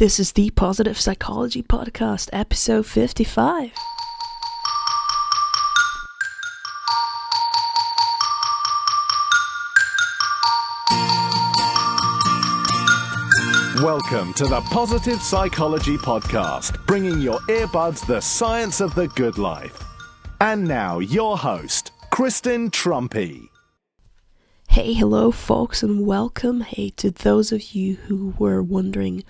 This is the Positive Psychology Podcast, episode 55. Welcome to the Positive Psychology Podcast, bringing your earbuds the science of the good life. And now, your host, Kristen Truempy. Hey, hello, folks, and welcome. Hey, to those of you who were wondering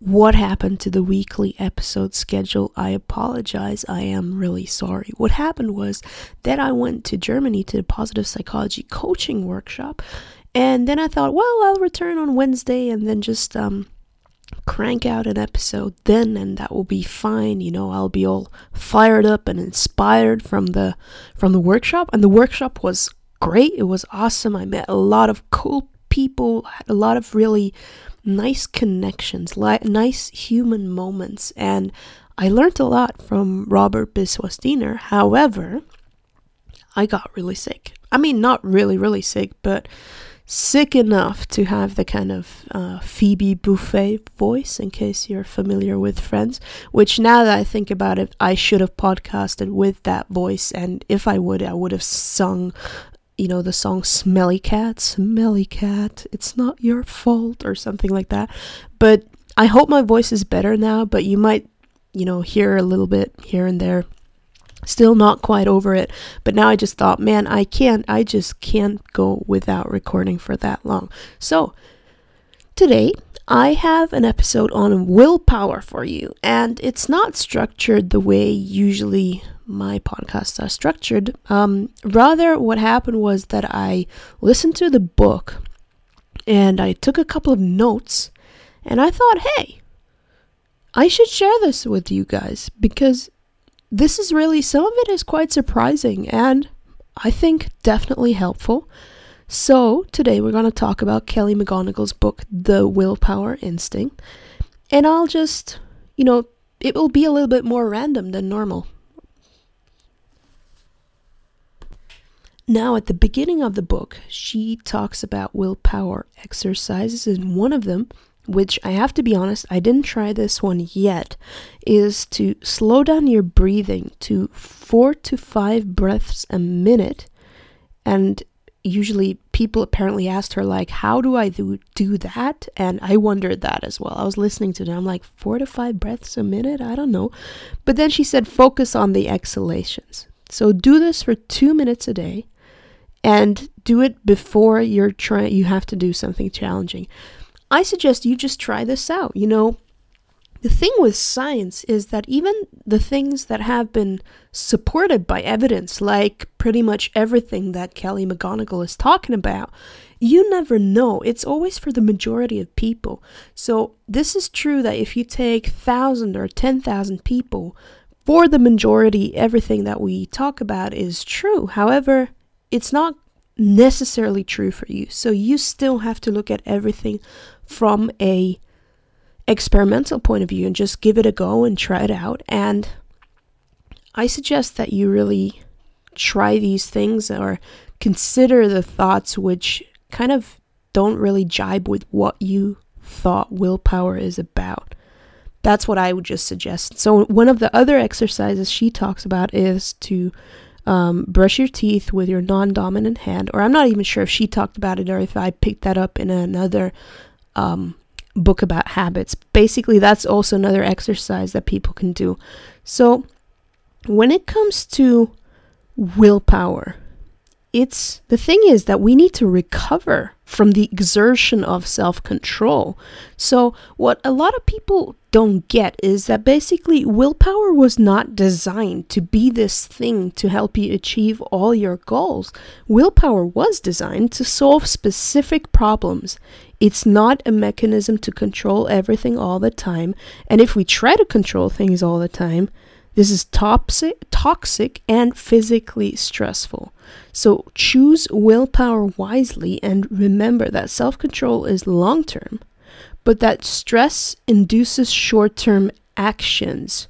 what happened to the weekly episode schedule, I apologize. I am really sorry. What happened was that I went to Germany to the positive psychology coaching workshop, and then I thought, well, I'll return on Wednesday and then just um, crank out an episode then, and that will be fine. You know, I'll be all fired up and inspired from the from the workshop. And the workshop was great. It was awesome. I met a lot of cool people, had a lot of really nice connections, li- nice human moments, and I learned a lot from Robert Biswas. However, I got really sick. I mean, not really, really sick, but sick enough to have the kind of uh, Phoebe Buffay voice, in case you're familiar with Friends, which now that I think about it, I should have podcasted with that voice. And if I would, I would have sung, you know, the song Smelly Cat, Smelly Cat, it's not your fault, or something like that. But I hope my voice is better now, but you might, you know, hear a little bit here and there still not quite over it but now i just thought man i can't i just can't go without recording for that long so today i have an episode on willpower for you and it's not structured the way usually my podcasts are structured um, rather what happened was that i listened to the book and i took a couple of notes and i thought hey i should share this with you guys because this is really, some of it is quite surprising and I think definitely helpful. So, today we're going to talk about Kelly McGonigal's book, The Willpower Instinct. And I'll just, you know, it will be a little bit more random than normal. Now, at the beginning of the book, she talks about willpower exercises, and one of them which I have to be honest, I didn't try this one yet, is to slow down your breathing to four to five breaths a minute. And usually people apparently asked her, like, how do I do, do that? And I wondered that as well. I was listening to them, I'm like, four to five breaths a minute? I don't know. But then she said, focus on the exhalations. So do this for two minutes a day and do it before you're trying you have to do something challenging I suggest you just try this out. You know, the thing with science is that even the things that have been supported by evidence, like pretty much everything that Kelly McGonigal is talking about, you never know. It's always for the majority of people. So, this is true that if you take 1,000 or 10,000 people, for the majority, everything that we talk about is true. However, it's not necessarily true for you. So, you still have to look at everything from a experimental point of view and just give it a go and try it out and I suggest that you really try these things or consider the thoughts which kind of don't really jibe with what you thought willpower is about. That's what I would just suggest. So, one of the other exercises she talks about is to um, brush your teeth with your non dominant hand, or I'm not even sure if she talked about it or if I picked that up in another um, book about habits. Basically, that's also another exercise that people can do. So, when it comes to willpower, it's the thing is that we need to recover from the exertion of self control. So, what a lot of people don't get is that basically willpower was not designed to be this thing to help you achieve all your goals. Willpower was designed to solve specific problems. It's not a mechanism to control everything all the time. And if we try to control things all the time, this is toxic, toxic and physically stressful. So choose willpower wisely and remember that self control is long term, but that stress induces short term actions.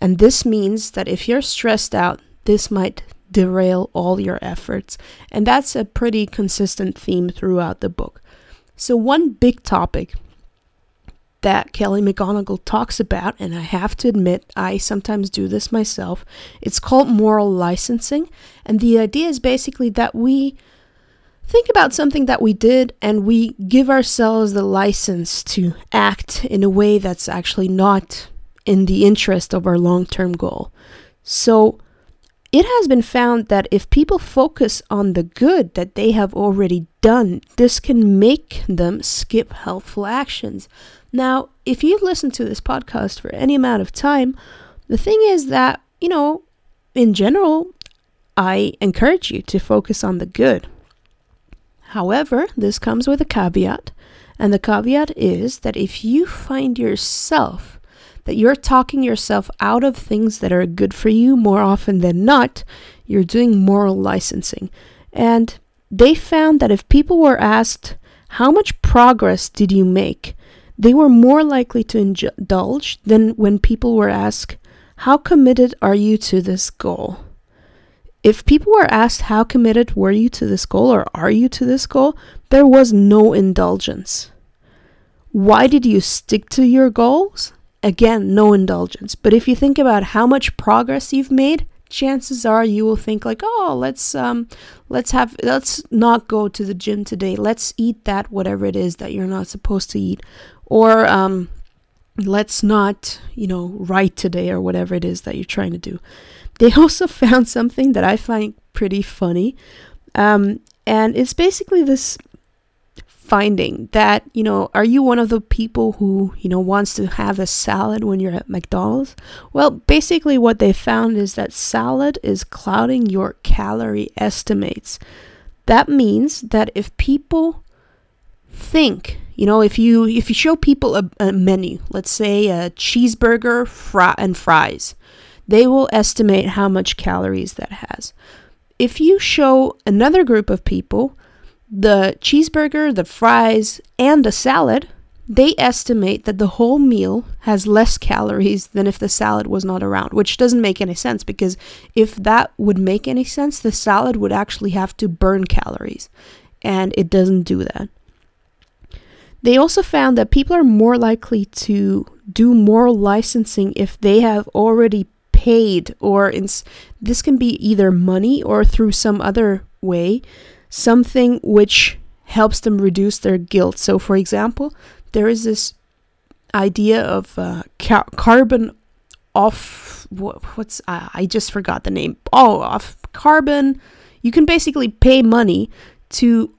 And this means that if you're stressed out, this might derail all your efforts. And that's a pretty consistent theme throughout the book. So, one big topic that Kelly McGonigal talks about, and I have to admit, I sometimes do this myself. It's called moral licensing, and the idea is basically that we think about something that we did and we give ourselves the license to act in a way that's actually not in the interest of our long term goal. So, it has been found that if people focus on the good that they have already done, this can make them skip helpful actions. Now, if you listen to this podcast for any amount of time, the thing is that, you know, in general, I encourage you to focus on the good. However, this comes with a caveat, and the caveat is that if you find yourself that you're talking yourself out of things that are good for you more often than not, you're doing moral licensing. And they found that if people were asked, How much progress did you make? they were more likely to indulge than when people were asked, How committed are you to this goal? If people were asked, How committed were you to this goal or are you to this goal? there was no indulgence. Why did you stick to your goals? Again, no indulgence. But if you think about how much progress you've made, chances are you will think like, "Oh, let's um let's have let's not go to the gym today. Let's eat that whatever it is that you're not supposed to eat." Or um let's not, you know, write today or whatever it is that you're trying to do. They also found something that I find pretty funny. Um, and it's basically this finding that, you know, are you one of the people who, you know, wants to have a salad when you're at McDonald's? Well, basically, what they found is that salad is clouding your calorie estimates. That means that if people think, you know, if you if you show people a, a menu, let's say a cheeseburger, fry, and fries, they will estimate how much calories that has. If you show another group of people the cheeseburger, the fries, and the salad, they estimate that the whole meal has less calories than if the salad was not around, which doesn't make any sense because if that would make any sense, the salad would actually have to burn calories, and it doesn't do that. They also found that people are more likely to do moral licensing if they have already paid, or ins- this can be either money or through some other way something which helps them reduce their guilt. So, for example, there is this idea of uh, ca- carbon off. what's uh, I just forgot the name. Oh, off carbon. You can basically pay money to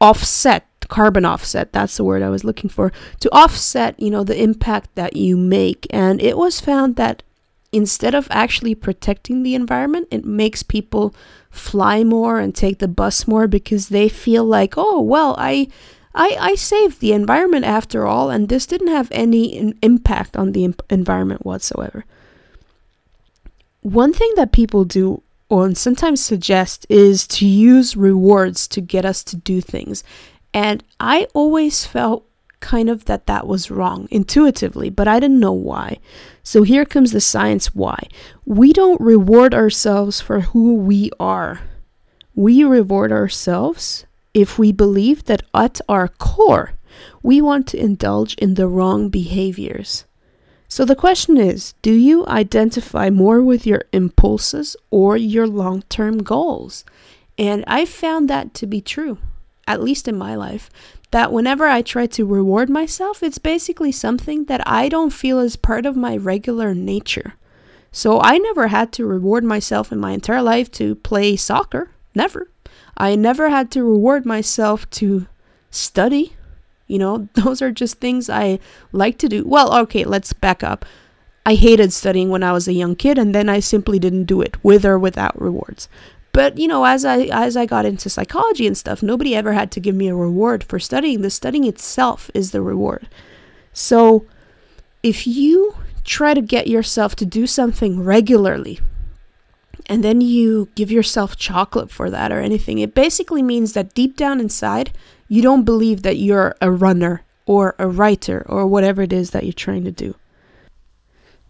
offset carbon offset that's the word i was looking for to offset you know the impact that you make and it was found that instead of actually protecting the environment it makes people fly more and take the bus more because they feel like, oh, well, I. I, I saved the environment after all, and this didn't have any in- impact on the imp- environment whatsoever. One thing that people do or sometimes suggest is to use rewards to get us to do things. And I always felt kind of that that was wrong intuitively, but I didn't know why. So here comes the science why. We don't reward ourselves for who we are. We reward ourselves if we believe that at our core, we want to indulge in the wrong behaviors. So the question is do you identify more with your impulses or your long term goals? And I found that to be true, at least in my life that whenever I try to reward myself, it's basically something that I don't feel is part of my regular nature. So I never had to reward myself in my entire life to play soccer. Never. I never had to reward myself to study. You know, those are just things I like to do. Well, okay, let's back up. I hated studying when I was a young kid, and then I simply didn't do it, with or without rewards. But you know, as I as I got into psychology and stuff, nobody ever had to give me a reward for studying. The studying itself is the reward. So, if you try to get yourself to do something regularly, and then you give yourself chocolate for that or anything, it basically means that deep down inside, you don't believe that you're a runner or a writer or whatever it is that you're trying to do.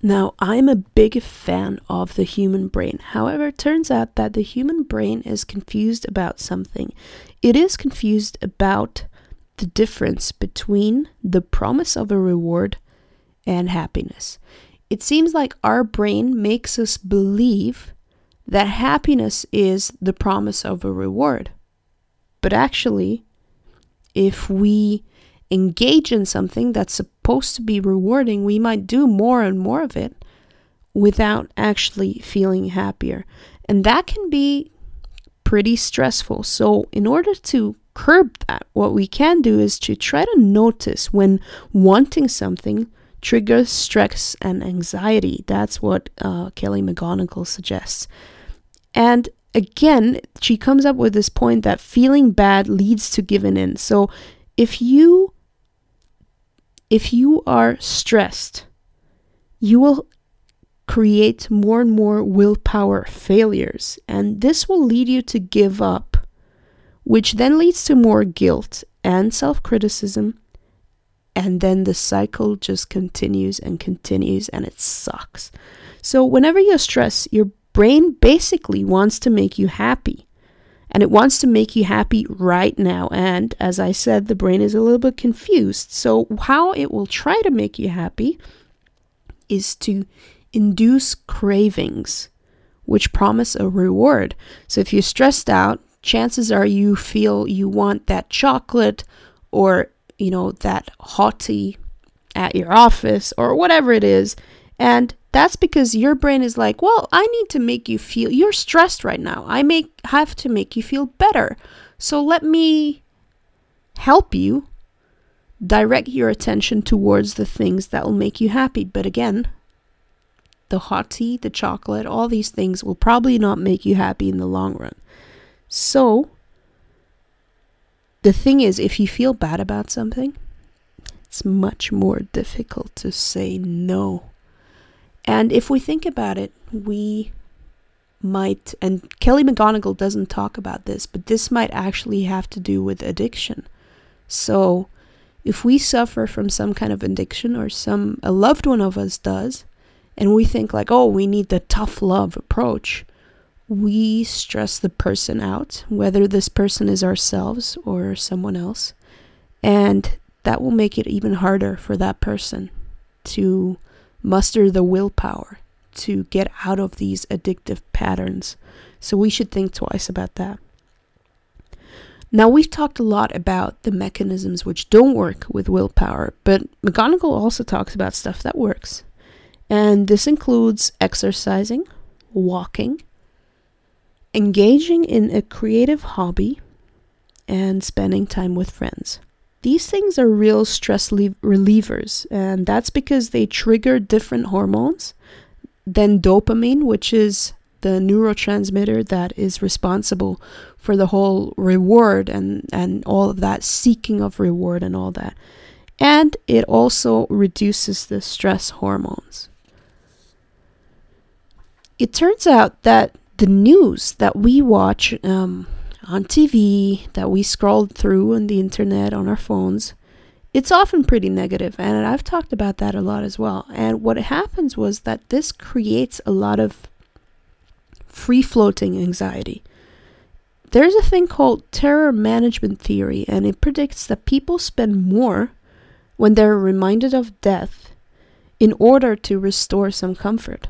Now, I'm a big fan of the human brain. However, it turns out that the human brain is confused about something. It is confused about the difference between the promise of a reward and happiness. It seems like our brain makes us believe that happiness is the promise of a reward. But actually, if we engage in something that's supposed to be rewarding, we might do more and more of it without actually feeling happier. And that can be pretty stressful. So, in order to curb that, what we can do is to try to notice when wanting something triggers stress and anxiety. That's what uh, Kelly McGonigal suggests. And again, she comes up with this point that feeling bad leads to giving in. So if you if you are stressed, you will create more and more willpower failures, and this will lead you to give up, which then leads to more guilt and self criticism and then the cycle just continues and continues and it sucks. So, whenever you're stressed, your brain basically wants to make you happy. And it wants to make you happy right now. And as I said, the brain is a little bit confused. So, how it will try to make you happy is to induce cravings, which promise a reward. So, if you're stressed out, chances are you feel you want that chocolate or you know, that hottie at your office or whatever it is. And that's because your brain is like, well, I need to make you feel you're stressed right now. I make have to make you feel better. So let me help you direct your attention towards the things that will make you happy. But again, the hot tea, the chocolate, all these things will probably not make you happy in the long run. So, the thing is, if you feel bad about something, it's much more difficult to say no. And if we think about it, we might, and Kelly McGonigal doesn't talk about this, but this might actually have to do with addiction. So, if we suffer from some kind of addiction or some a loved one of us does, and we think like, oh, we need the tough love approach, we stress the person out, whether this person is ourselves or someone else. And that will make it even harder for that person to muster the willpower to get out of these addictive patterns. So we should think twice about that. Now, we've talked a lot about the mechanisms which don't work with willpower, but McGonigal also talks about stuff that works. And this includes exercising, walking, engaging in a creative hobby, and spending time with friends. These things are real stress relievers, and that's because they trigger different hormones than dopamine, which is the neurotransmitter that is responsible for the whole reward and, and all of that seeking of reward and all that. And it also reduces the stress hormones. It turns out that the news that we watch um, on TV, that we scrolled through on the internet, on our phones, it's often pretty negative, and I've talked about that a lot as well. And what happens was that this creates a lot of free floating anxiety. There's a thing called terror management theory, and it predicts that people spend more when they're reminded of death in order to restore some comfort.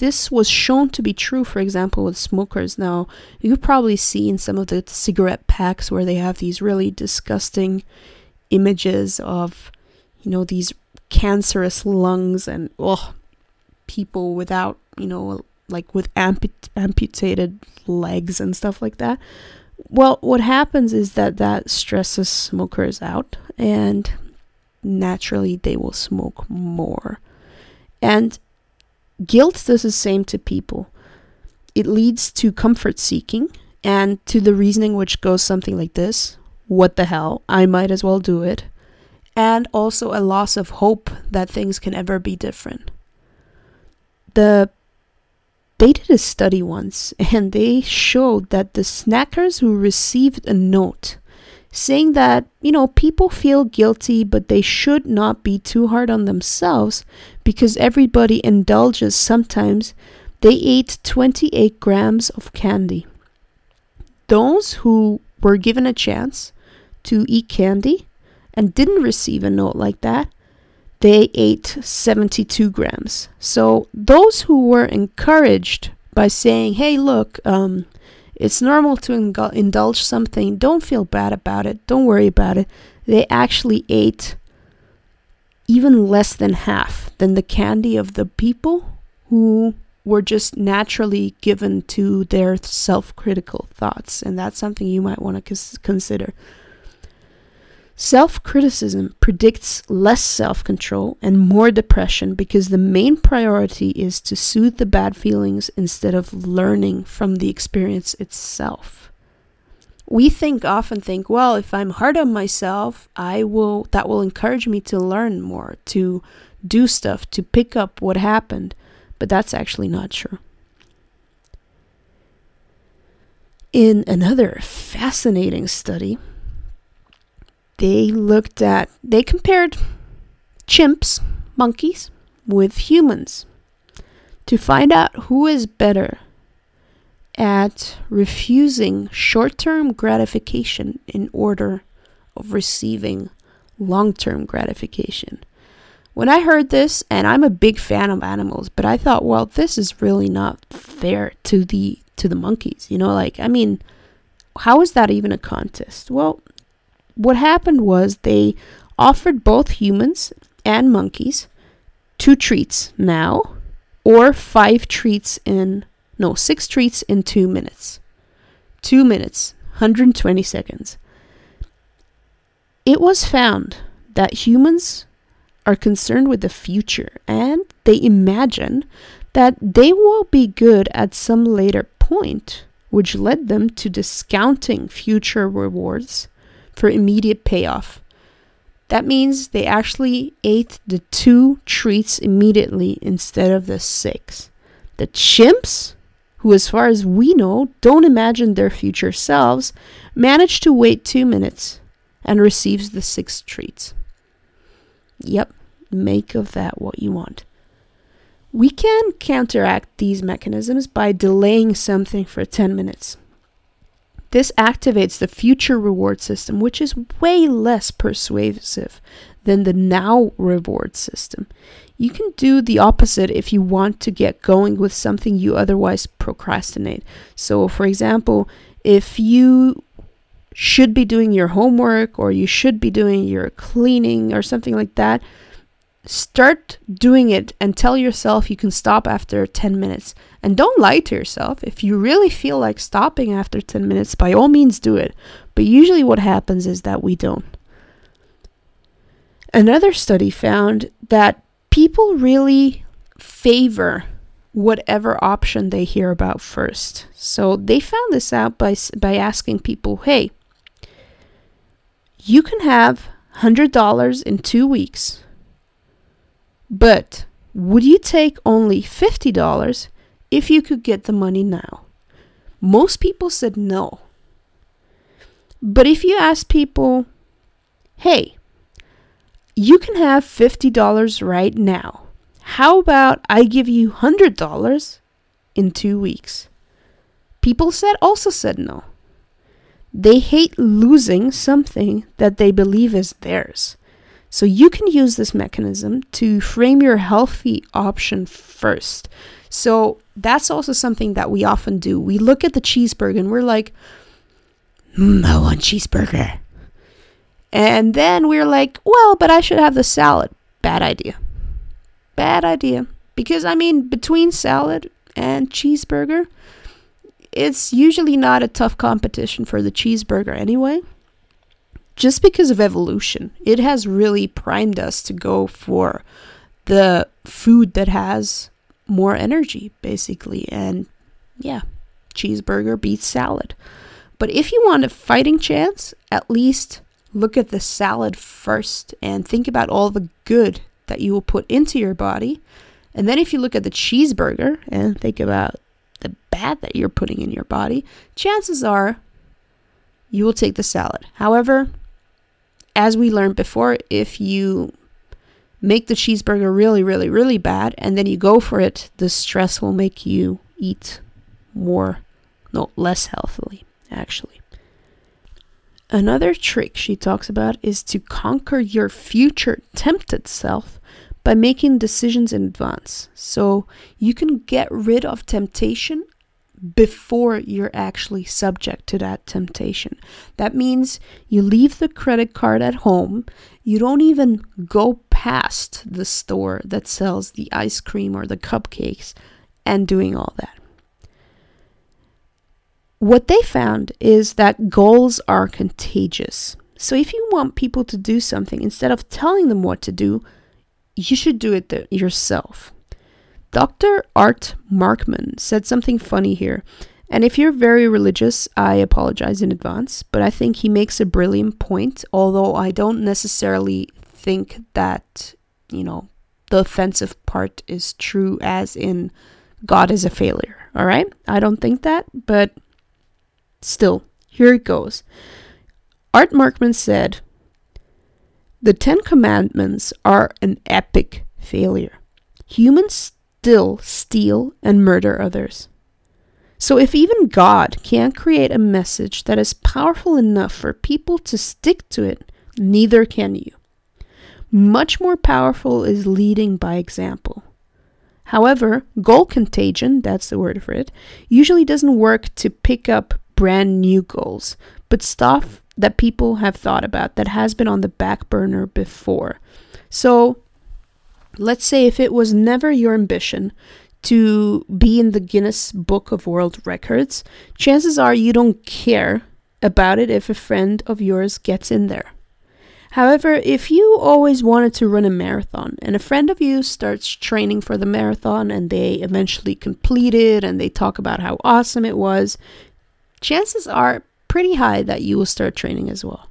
This was shown to be true, for example, with smokers. Now, you've probably seen some of the cigarette packs where they have these really disgusting images of, you know, these cancerous lungs and, oh, people without, you know, like with amput- amputated legs and stuff like that. Well, what happens is that that stresses smokers out, and naturally they will smoke more. And Guilt does the same to people. It leads to comfort seeking and to the reasoning which goes something like this What the hell? I might as well do it. And also a loss of hope that things can ever be different. The they did a study once and they showed that the snackers who received a note saying that, you know, people feel guilty, but they should not be too hard on themselves because everybody indulges sometimes. They ate 28 grams of candy. Those who were given a chance to eat candy and didn't receive a note like that, they ate 72 grams. So those who were encouraged by saying, hey, look, um, it's normal to indulge something, don't feel bad about it, don't worry about it, they actually ate even less than half than the candy of the people who were just naturally given to their self critical thoughts. And that's something you might want to consider. Self criticism predicts less self control and more depression because the main priority is to soothe the bad feelings instead of learning from the experience itself. We think often think, well, if I'm hard on myself, I will that will encourage me to learn more, to do stuff, to pick up what happened, but that's actually not true. In another fascinating study, they looked at, they compared chimps, monkeys, with humans to find out who is better at refusing short term gratification in order of receiving long term gratification. When I heard this, and I'm a big fan of animals, but I thought, well, this is really not fair to the to the monkeys. You know, like I mean, how is that even a contest? Well, what happened was they offered both humans and monkeys two treats now or five treats in no six treats in two minutes. Two minutes 120 seconds. It was found that humans are concerned with the future and they imagine that they will be good at some later point which led them to discounting future rewards for immediate payoff. That means they actually ate the two treats immediately instead of the six. The chimps, who, as far as we know, don't imagine their future selves, manage to wait two minutes and receives the six treats. Yep, make of that what you want. We can counteract these mechanisms by delaying something for 10 minutes. This activates the future reward system, which is way less persuasive than the now reward system. You can do the opposite if you want to get going with something you otherwise procrastinate. So, for example, if you should be doing your homework or you should be doing your cleaning or something like that, Start doing it and tell yourself you can stop after 10 minutes. And don't lie to yourself. If you really feel like stopping after 10 minutes, by all means do it. But usually, what happens is that we don't. Another study found that people really favor whatever option they hear about first. So they found this out by, by asking people, hey, you can have $100 in two weeks but would you take only $50 if you could get the money now? Most people said no. But if you ask people, hey, you can have $50 right now. How about I give you $100 in two weeks? People said also said no. They hate losing something that they believe is theirs. So you can use this mechanism to frame your healthy option first. So that's also something that we often do. We look at the cheeseburger and we're like, mm, I want cheeseburger. And then we're like, well, but I should have the salad. Bad idea. Bad idea. Because, I mean, between salad and cheeseburger, it's usually not a tough competition for the cheeseburger anyway just because of evolution. It has really primed us to go for the food that has more energy, basically. And yeah, cheeseburger beats salad. But if you want a fighting chance, at least look at the salad first and think about all the good that you will put into your body. And then if you look at the cheeseburger and think about the bad that you're putting in your body, chances are you will take the salad. However, as we learned before, if you make the cheeseburger really, really, really bad and then you go for it, the stress will make you eat more, no, less healthily, actually. Another trick she talks about is to conquer your future tempted self by making decisions in advance. So you can get rid of temptation before you're actually subject to that temptation. That means you leave the credit card at home, you don't even go past the store that sells the ice cream or the cupcakes and doing all that. What they found is that goals are contagious. So if you want people to do something, instead of telling them what to do, you should do it yourself. Dr. Art Markman said something funny here. And if you're very religious, I apologize in advance, but I think he makes a brilliant point, although I don't necessarily think that, you know, the offensive part is true, as in God is a failure. All right? I don't think that, but still, here it goes. Art Markman said, The Ten Commandments are an epic failure. Humans still steal and murder others. So, if even God can't create a message that is powerful enough for people to stick to it, neither can you. Much more powerful is leading by example. However, goal contagion, that's the word for it, usually doesn't work to pick up brand new goals, but stuff that people have thought about that has been on the back burner before. So, let's say if it was never your ambition to be in the Guinness Book of World Records, chances are you don't care about it if a friend of yours gets in there. However, if you always wanted to run a marathon and a friend of you starts training for the marathon and they eventually complete it and they talk about how awesome it was, chances are pretty high that you will start training as well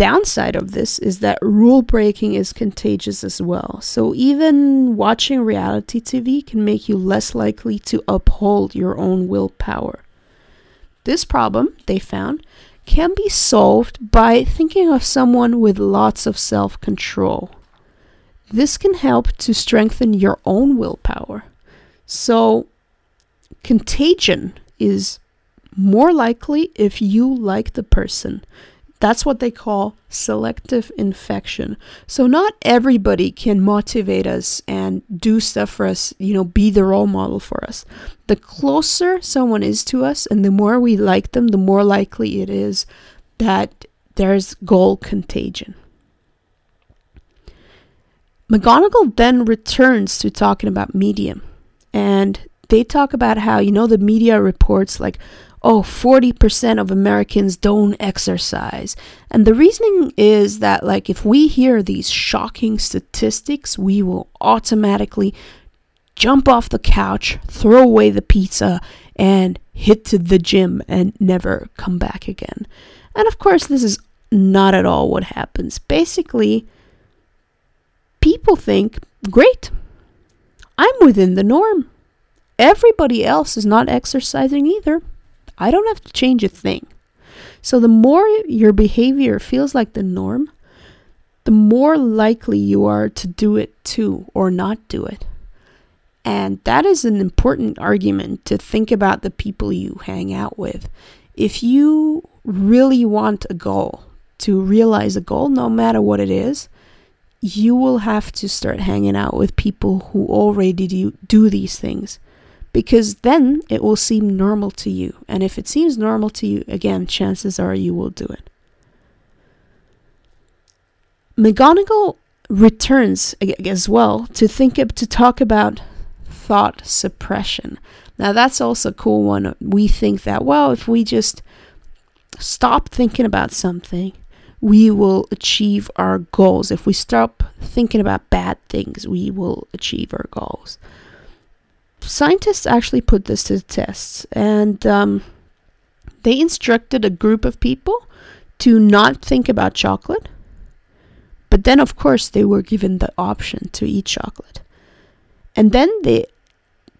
downside of this is that rule breaking is contagious as well. So even watching reality TV can make you less likely to uphold your own willpower. This problem, they found, can be solved by thinking of someone with lots of self control. This can help to strengthen your own willpower. So, contagion is more likely if you like the person. That's what they call selective infection. So, not everybody can motivate us and do stuff for us, you know, be the role model for us. The closer someone is to us and the more we like them, the more likely it is that there's goal contagion. McGonigal then returns to talking about medium. And they talk about how, you know, the media reports like, oh, 40% of Americans don't exercise. And the reasoning is that, like, if we hear these shocking statistics, we will automatically jump off the couch, throw away the pizza, and hit to the gym and never come back again. And of course, this is not at all what happens. Basically, people think, great, I'm within the norm. Everybody else is not exercising either. I don't have to change a thing. So the more your behavior feels like the norm, the more likely you are to do it too or not do it. And that is an important argument to think about the people you hang out with. If you really want a goal, to realize a goal, no matter what it is, you will have to start hanging out with people who already do, do these things because then it will seem normal to you. And if it seems normal to you, again, chances are you will do it. McGonigal returns as well to think of, to talk about thought suppression. Now that's also a cool one. We think that well, if we just stop thinking about something, we will achieve our goals. If we stop thinking about bad things, we will achieve our goals scientists actually put this to the test, and um, they instructed a group of people to not think about chocolate. But then, of course, they were given the option to eat chocolate. And then they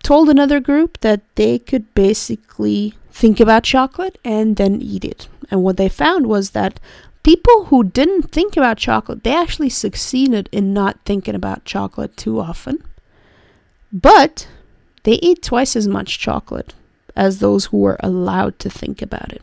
told another group that they could basically think about chocolate and then eat it. And what they found was that people who didn't think about chocolate, they actually succeeded in not thinking about chocolate too often. But they eat twice as much chocolate as those who were allowed to think about it.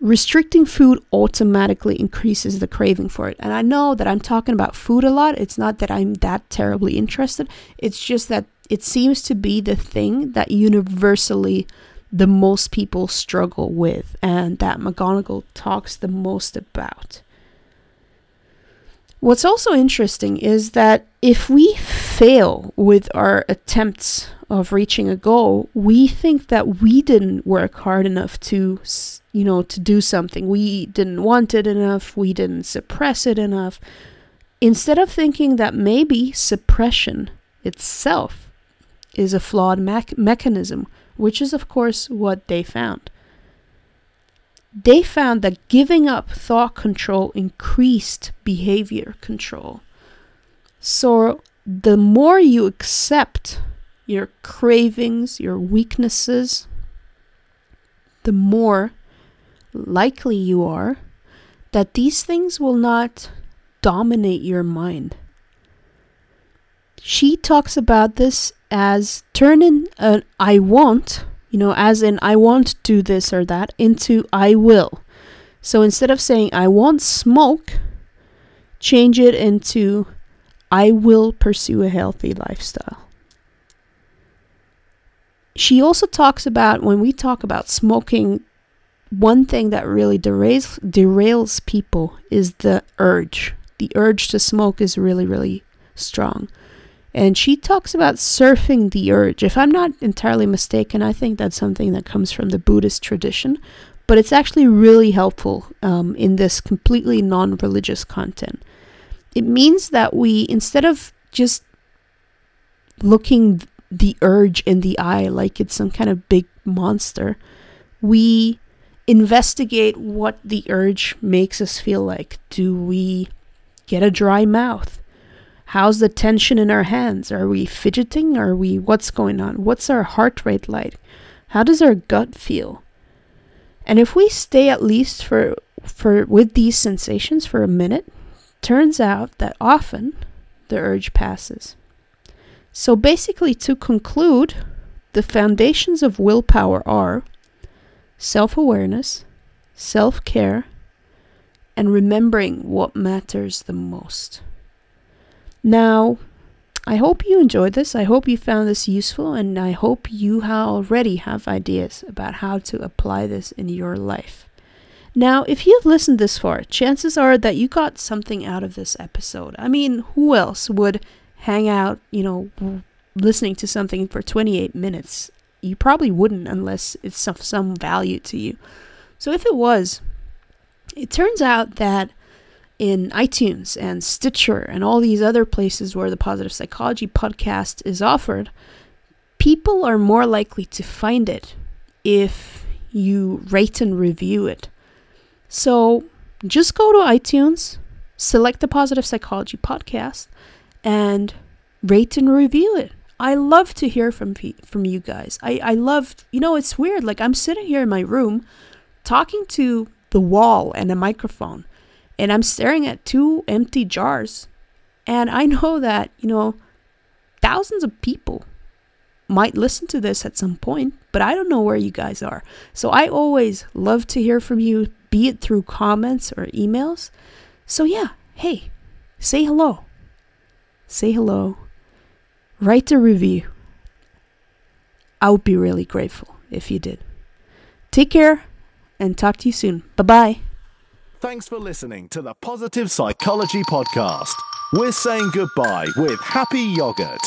restricting food automatically increases the craving for it. And I know that I'm talking about food a lot. It's not that I'm that terribly interested, it's just that it seems to be the thing that universally the most people struggle with and that McGonigal talks the most about. What's also interesting is that if we fail with our attempts of reaching a goal, we think that we didn't work hard enough to, you know, to do something. We didn't want it enough, we didn't suppress it enough. Instead of thinking that maybe suppression itself is a flawed me- mechanism, which is, of course, what they found they found that giving up thought control increased behavior control. So, the more you accept your cravings, your weaknesses, the more likely you are that these things will not dominate your mind. She talks about this as turning an I want you know, as in I want to do this or that, into I will. So instead of saying I want smoke, change it into I will pursue a healthy lifestyle. She also talks about when we talk about smoking, one thing that really derails derails people is the urge. The urge to smoke is really, really strong. And she talks about surfing the urge. If I'm not entirely mistaken, I think that's something that comes from the Buddhist tradition, but it's actually really helpful um, in this completely non religious content. It means that we, instead of just looking the urge in the eye like it's some kind of big monster, we investigate what the urge makes us feel like. Do we get a dry mouth? How's the tension in our hands? Are we fidgeting? Are we what's going on? What's our heart rate like? How does our gut feel? And if we stay at least for for with these sensations for a minute, turns out that often the urge passes. So basically to conclude, the foundations of willpower are self-awareness, self-care, and remembering what matters the most. Now, I hope you enjoyed this. I hope you found this useful, and I hope you already have ideas about how to apply this in your life. Now, if you've listened this far, chances are that you got something out of this episode. I mean, who else would hang out, you know, listening to something for 28 minutes? You probably wouldn't unless it's of some value to you. So if it was, it turns out that in iTunes and Stitcher and all these other places where the Positive Psychology podcast is offered, people are more likely to find it if you rate and review it. So just go to iTunes, select the Positive Psychology podcast, and rate and review it. I love to hear from from you guys. I I love, you know, it's weird. Like I'm sitting here in my room talking to the wall and a microphone and I'm staring at two empty jars. And I know that, you know, thousands of people might listen to this at some point, but I don't know where you guys are. So I always love to hear from you, be it through comments or emails. So yeah, hey, say hello. Say hello. Write a review. I would be really grateful if you did. Take care and talk to you soon. Bye bye. Thanks for listening to the Positive Psychology Podcast. We're saying goodbye with happy yogurt.